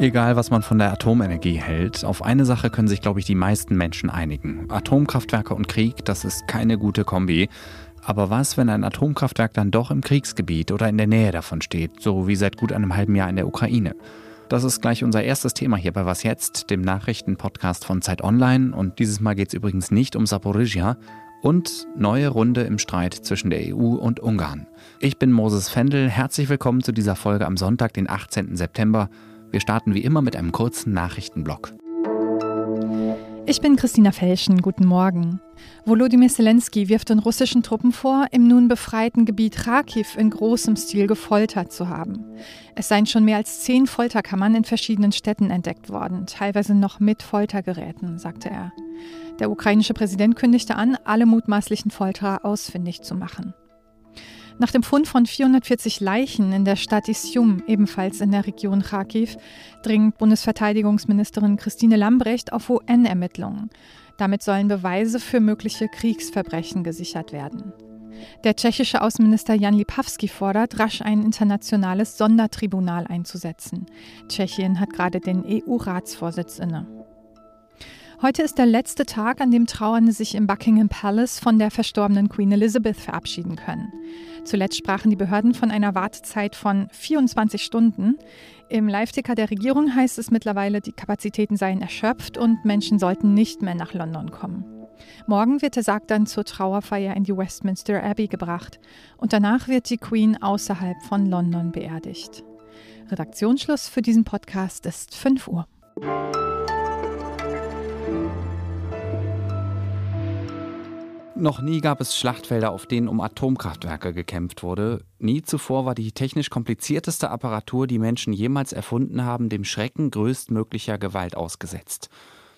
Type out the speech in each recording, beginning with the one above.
Egal, was man von der Atomenergie hält, auf eine Sache können sich, glaube ich, die meisten Menschen einigen. Atomkraftwerke und Krieg, das ist keine gute Kombi. Aber was, wenn ein Atomkraftwerk dann doch im Kriegsgebiet oder in der Nähe davon steht, so wie seit gut einem halben Jahr in der Ukraine? Das ist gleich unser erstes Thema hier bei Was jetzt, dem Nachrichtenpodcast von Zeit Online. Und dieses Mal geht es übrigens nicht um Saporizhia und neue Runde im Streit zwischen der EU und Ungarn. Ich bin Moses Fendel. Herzlich willkommen zu dieser Folge am Sonntag, den 18. September. Wir starten wie immer mit einem kurzen Nachrichtenblock. Ich bin Christina Felschen. Guten Morgen. Volodymyr Zelensky wirft den russischen Truppen vor, im nun befreiten Gebiet Kharkiv in großem Stil gefoltert zu haben. Es seien schon mehr als zehn Folterkammern in verschiedenen Städten entdeckt worden, teilweise noch mit Foltergeräten, sagte er. Der ukrainische Präsident kündigte an, alle mutmaßlichen Folterer ausfindig zu machen. Nach dem Fund von 440 Leichen in der Stadt Isium, ebenfalls in der Region Kharkiv, dringt Bundesverteidigungsministerin Christine Lambrecht auf UN-Ermittlungen. Damit sollen Beweise für mögliche Kriegsverbrechen gesichert werden. Der tschechische Außenminister Jan Lipavsky fordert, rasch ein internationales Sondertribunal einzusetzen. Tschechien hat gerade den EU-Ratsvorsitz inne. Heute ist der letzte Tag, an dem Trauernde sich im Buckingham Palace von der verstorbenen Queen Elizabeth verabschieden können. Zuletzt sprachen die Behörden von einer Wartezeit von 24 Stunden. Im Live-Ticker der Regierung heißt es mittlerweile, die Kapazitäten seien erschöpft und Menschen sollten nicht mehr nach London kommen. Morgen wird der Sarg dann zur Trauerfeier in die Westminster Abbey gebracht und danach wird die Queen außerhalb von London beerdigt. Redaktionsschluss für diesen Podcast ist 5 Uhr. Noch nie gab es Schlachtfelder, auf denen um Atomkraftwerke gekämpft wurde. Nie zuvor war die technisch komplizierteste Apparatur, die Menschen jemals erfunden haben, dem Schrecken größtmöglicher Gewalt ausgesetzt.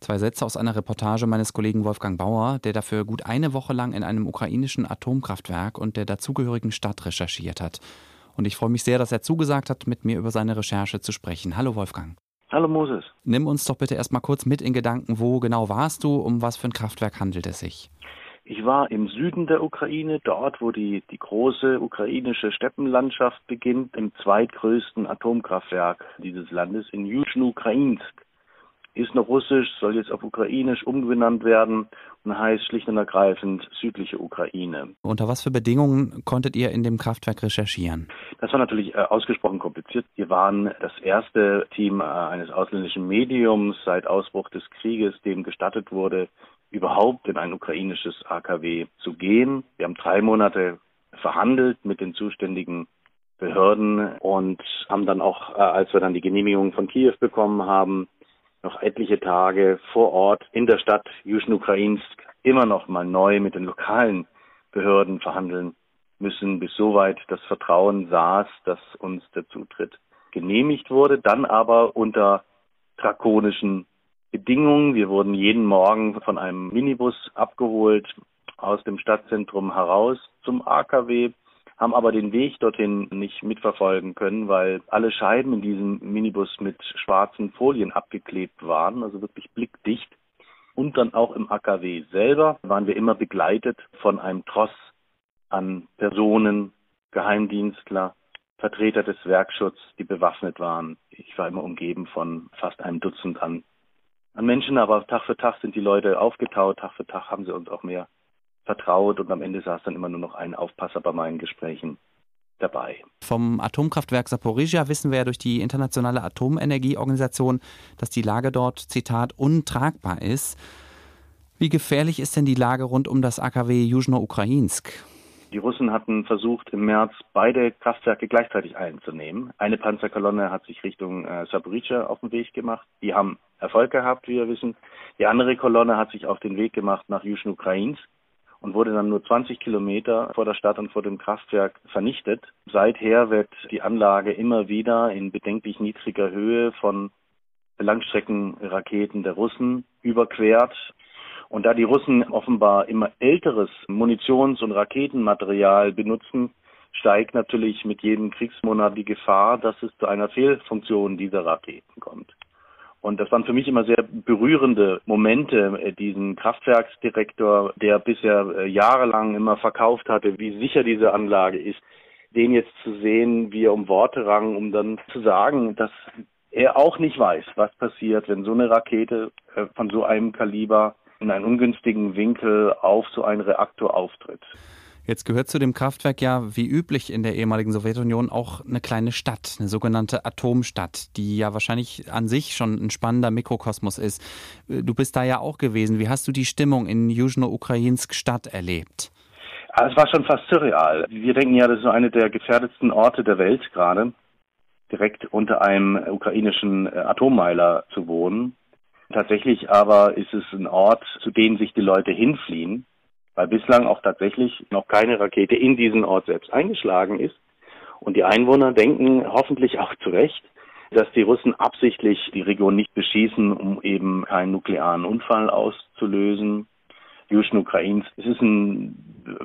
Zwei Sätze aus einer Reportage meines Kollegen Wolfgang Bauer, der dafür gut eine Woche lang in einem ukrainischen Atomkraftwerk und der dazugehörigen Stadt recherchiert hat. Und ich freue mich sehr, dass er zugesagt hat, mit mir über seine Recherche zu sprechen. Hallo Wolfgang. Hallo Moses. Nimm uns doch bitte erstmal kurz mit in Gedanken, wo genau warst du, um was für ein Kraftwerk handelt es sich? Ich war im Süden der Ukraine, dort, wo die, die große ukrainische Steppenlandschaft beginnt, im zweitgrößten Atomkraftwerk dieses Landes in Juschnu-Ukrainsk. Ist noch russisch, soll jetzt auf ukrainisch umbenannt werden und heißt schlicht und ergreifend südliche Ukraine. Unter was für Bedingungen konntet ihr in dem Kraftwerk recherchieren? Das war natürlich äh, ausgesprochen kompliziert. Wir waren das erste Team äh, eines ausländischen Mediums seit Ausbruch des Krieges, dem gestattet wurde, überhaupt in ein ukrainisches AKW zu gehen. Wir haben drei Monate verhandelt mit den zuständigen Behörden und haben dann auch, äh, als wir dann die Genehmigung von Kiew bekommen haben, noch etliche Tage vor Ort in der Stadt Juschnukrainsk immer noch mal neu mit den lokalen Behörden verhandeln müssen, bis soweit das Vertrauen saß, dass uns der Zutritt genehmigt wurde, dann aber unter drakonischen Bedingungen. Wir wurden jeden Morgen von einem Minibus abgeholt aus dem Stadtzentrum heraus zum AKW, haben aber den Weg dorthin nicht mitverfolgen können, weil alle Scheiben in diesem Minibus mit schwarzen Folien abgeklebt waren, also wirklich blickdicht. Und dann auch im AKW selber waren wir immer begleitet von einem Tross an Personen, Geheimdienstler, Vertreter des Werkschutzes, die bewaffnet waren. Ich war immer umgeben von fast einem Dutzend an an Menschen, aber Tag für Tag sind die Leute aufgetaut, Tag für Tag haben sie uns auch mehr vertraut und am Ende saß dann immer nur noch ein Aufpasser bei meinen Gesprächen dabei. Vom Atomkraftwerk Saporizhia wissen wir ja durch die Internationale Atomenergieorganisation, dass die Lage dort, Zitat, untragbar ist. Wie gefährlich ist denn die Lage rund um das AKW Južno-Ukrainsk? Die Russen hatten versucht, im März beide Kraftwerke gleichzeitig einzunehmen. Eine Panzerkolonne hat sich Richtung äh, Saporizhia auf den Weg gemacht. Die haben Erfolg gehabt, wie wir wissen. Die andere Kolonne hat sich auf den Weg gemacht nach Juschn-Ukrains und wurde dann nur 20 Kilometer vor der Stadt und vor dem Kraftwerk vernichtet. Seither wird die Anlage immer wieder in bedenklich niedriger Höhe von Langstreckenraketen der Russen überquert. Und da die Russen offenbar immer älteres Munitions- und Raketenmaterial benutzen, steigt natürlich mit jedem Kriegsmonat die Gefahr, dass es zu einer Fehlfunktion dieser Raketen kommt. Und das waren für mich immer sehr berührende Momente, äh, diesen Kraftwerksdirektor, der bisher äh, jahrelang immer verkauft hatte, wie sicher diese Anlage ist, den jetzt zu sehen, wie er um Worte rang, um dann zu sagen, dass er auch nicht weiß, was passiert, wenn so eine Rakete äh, von so einem Kaliber in einen ungünstigen Winkel auf so einen Reaktor auftritt. Jetzt gehört zu dem Kraftwerk ja, wie üblich in der ehemaligen Sowjetunion, auch eine kleine Stadt, eine sogenannte Atomstadt, die ja wahrscheinlich an sich schon ein spannender Mikrokosmos ist. Du bist da ja auch gewesen. Wie hast du die Stimmung in Južno-Ukrainsk Stadt erlebt? Ah, es war schon fast surreal. Wir denken ja, das ist eine der gefährdetsten Orte der Welt gerade, direkt unter einem ukrainischen äh, Atommeiler zu wohnen. Tatsächlich aber ist es ein Ort, zu dem sich die Leute hinfliehen weil bislang auch tatsächlich noch keine Rakete in diesen Ort selbst eingeschlagen ist. Und die Einwohner denken hoffentlich auch zu Recht, dass die Russen absichtlich die Region nicht beschießen, um eben keinen nuklearen Unfall auszulösen. Juschen Ukrains. Es ist ein,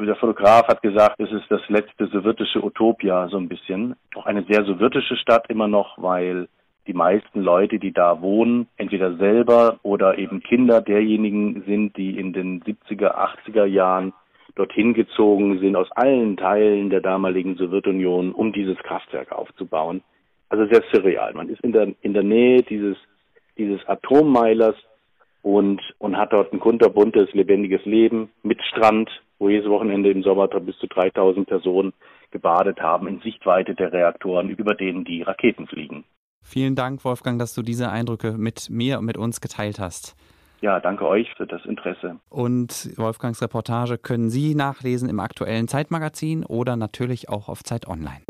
der Fotograf hat gesagt, es ist das letzte sowjetische Utopia so ein bisschen. Auch eine sehr sowjetische Stadt immer noch, weil die meisten Leute, die da wohnen, entweder selber oder eben Kinder derjenigen sind, die in den 70er, 80er Jahren dorthin gezogen sind, aus allen Teilen der damaligen Sowjetunion, um dieses Kraftwerk aufzubauen. Also sehr surreal. Man ist in der, in der Nähe dieses, dieses Atommeilers und, und hat dort ein kunterbuntes, lebendiges Leben mit Strand, wo jedes Wochenende im Sommer bis zu 3000 Personen gebadet haben in Sichtweite der Reaktoren, über denen die Raketen fliegen. Vielen Dank, Wolfgang, dass du diese Eindrücke mit mir und mit uns geteilt hast. Ja, danke euch für das Interesse. Und Wolfgangs Reportage können Sie nachlesen im aktuellen Zeitmagazin oder natürlich auch auf Zeit Online.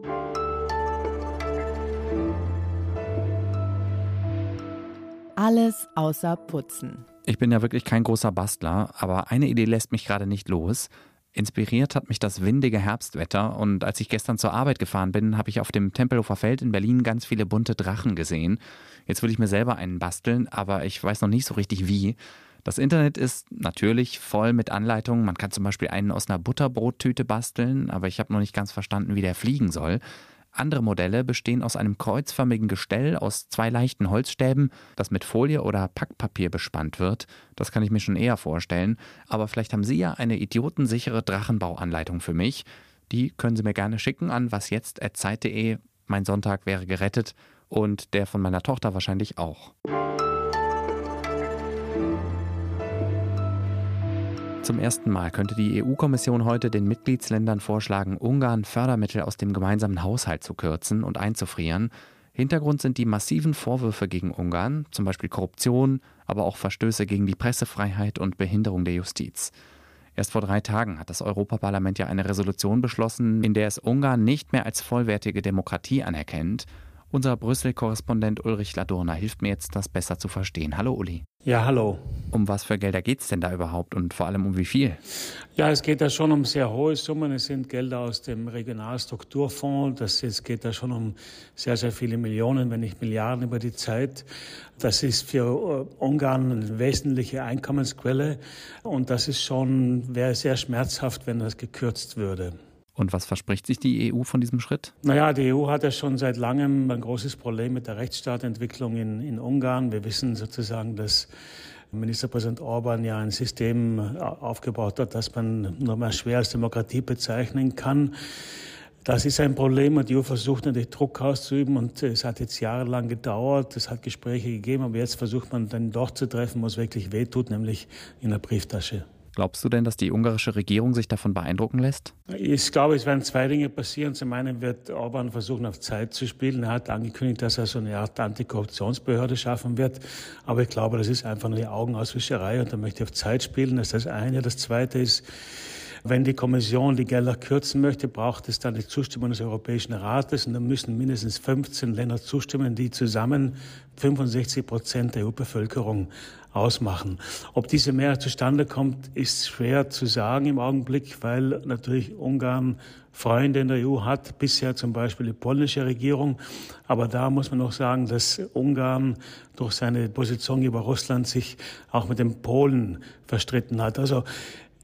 Alles außer Putzen. Ich bin ja wirklich kein großer Bastler, aber eine Idee lässt mich gerade nicht los. Inspiriert hat mich das windige Herbstwetter und als ich gestern zur Arbeit gefahren bin, habe ich auf dem Tempelhofer Feld in Berlin ganz viele bunte Drachen gesehen. Jetzt würde ich mir selber einen basteln, aber ich weiß noch nicht so richtig wie. Das Internet ist natürlich voll mit Anleitungen. Man kann zum Beispiel einen aus einer Butterbrottüte basteln, aber ich habe noch nicht ganz verstanden, wie der fliegen soll. Andere Modelle bestehen aus einem kreuzförmigen Gestell aus zwei leichten Holzstäben, das mit Folie oder Packpapier bespannt wird. Das kann ich mir schon eher vorstellen. Aber vielleicht haben Sie ja eine idiotensichere Drachenbauanleitung für mich. Die können Sie mir gerne schicken an wasjetzt.zeit.de. Mein Sonntag wäre gerettet und der von meiner Tochter wahrscheinlich auch. Zum ersten Mal könnte die EU-Kommission heute den Mitgliedsländern vorschlagen, Ungarn Fördermittel aus dem gemeinsamen Haushalt zu kürzen und einzufrieren. Hintergrund sind die massiven Vorwürfe gegen Ungarn, zum Beispiel Korruption, aber auch Verstöße gegen die Pressefreiheit und Behinderung der Justiz. Erst vor drei Tagen hat das Europaparlament ja eine Resolution beschlossen, in der es Ungarn nicht mehr als vollwertige Demokratie anerkennt unser Brüssel-Korrespondent Ulrich Ladurner hilft mir jetzt, das besser zu verstehen. Hallo Uli. Ja, hallo. Um was für Gelder geht es denn da überhaupt und vor allem um wie viel? Ja, es geht da schon um sehr hohe Summen. Es sind Gelder aus dem Regionalstrukturfonds. Das es geht da schon um sehr, sehr viele Millionen, wenn nicht Milliarden über die Zeit. Das ist für äh, Ungarn eine wesentliche Einkommensquelle und das ist schon, wäre sehr schmerzhaft, wenn das gekürzt würde. Und was verspricht sich die EU von diesem Schritt? Naja, die EU hat ja schon seit langem ein großes Problem mit der Rechtsstaatentwicklung in, in Ungarn. Wir wissen sozusagen, dass Ministerpräsident Orban ja ein System äh, aufgebaut hat, das man nur mal schwer als Demokratie bezeichnen kann. Das ist ein Problem und die EU versucht natürlich Druck auszuüben und es hat jetzt jahrelang gedauert. Es hat Gespräche gegeben, aber jetzt versucht man dann doch zu treffen, wo es wirklich wehtut, nämlich in der Brieftasche. Glaubst du denn, dass die ungarische Regierung sich davon beeindrucken lässt? Ich glaube, es werden zwei Dinge passieren. Zum einen wird Orban versuchen, auf Zeit zu spielen. Er hat angekündigt, dass er so eine Art Antikorruptionsbehörde schaffen wird. Aber ich glaube, das ist einfach nur die Augenauswischerei und er möchte auf Zeit spielen. Das ist das eine. Das zweite ist, wenn die Kommission die Gelder kürzen möchte, braucht es dann die Zustimmung des Europäischen Rates und dann müssen mindestens 15 Länder zustimmen, die zusammen 65 Prozent der EU-Bevölkerung ausmachen. Ob diese Mehrheit zustande kommt, ist schwer zu sagen im Augenblick, weil natürlich Ungarn Freunde in der EU hat, bisher zum Beispiel die polnische Regierung. Aber da muss man auch sagen, dass Ungarn durch seine Position über Russland sich auch mit den Polen verstritten hat. Also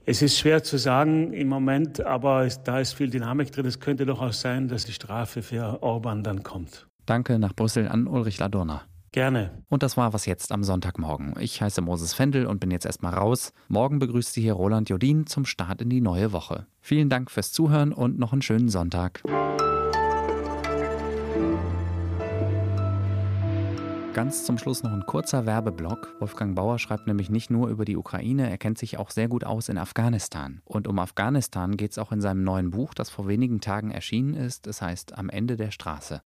es ist schwer zu sagen im Moment, aber da ist viel Dynamik drin. Es könnte durchaus sein, dass die Strafe für Orban dann kommt. Danke nach Brüssel an Ulrich Ladurner. Gerne. Und das war was jetzt am Sonntagmorgen. Ich heiße Moses Fendel und bin jetzt erstmal raus. Morgen begrüßt Sie hier Roland Jodin zum Start in die neue Woche. Vielen Dank fürs Zuhören und noch einen schönen Sonntag. Ganz zum Schluss noch ein kurzer Werbeblock. Wolfgang Bauer schreibt nämlich nicht nur über die Ukraine, er kennt sich auch sehr gut aus in Afghanistan. Und um Afghanistan geht es auch in seinem neuen Buch, das vor wenigen Tagen erschienen ist. Es heißt Am Ende der Straße.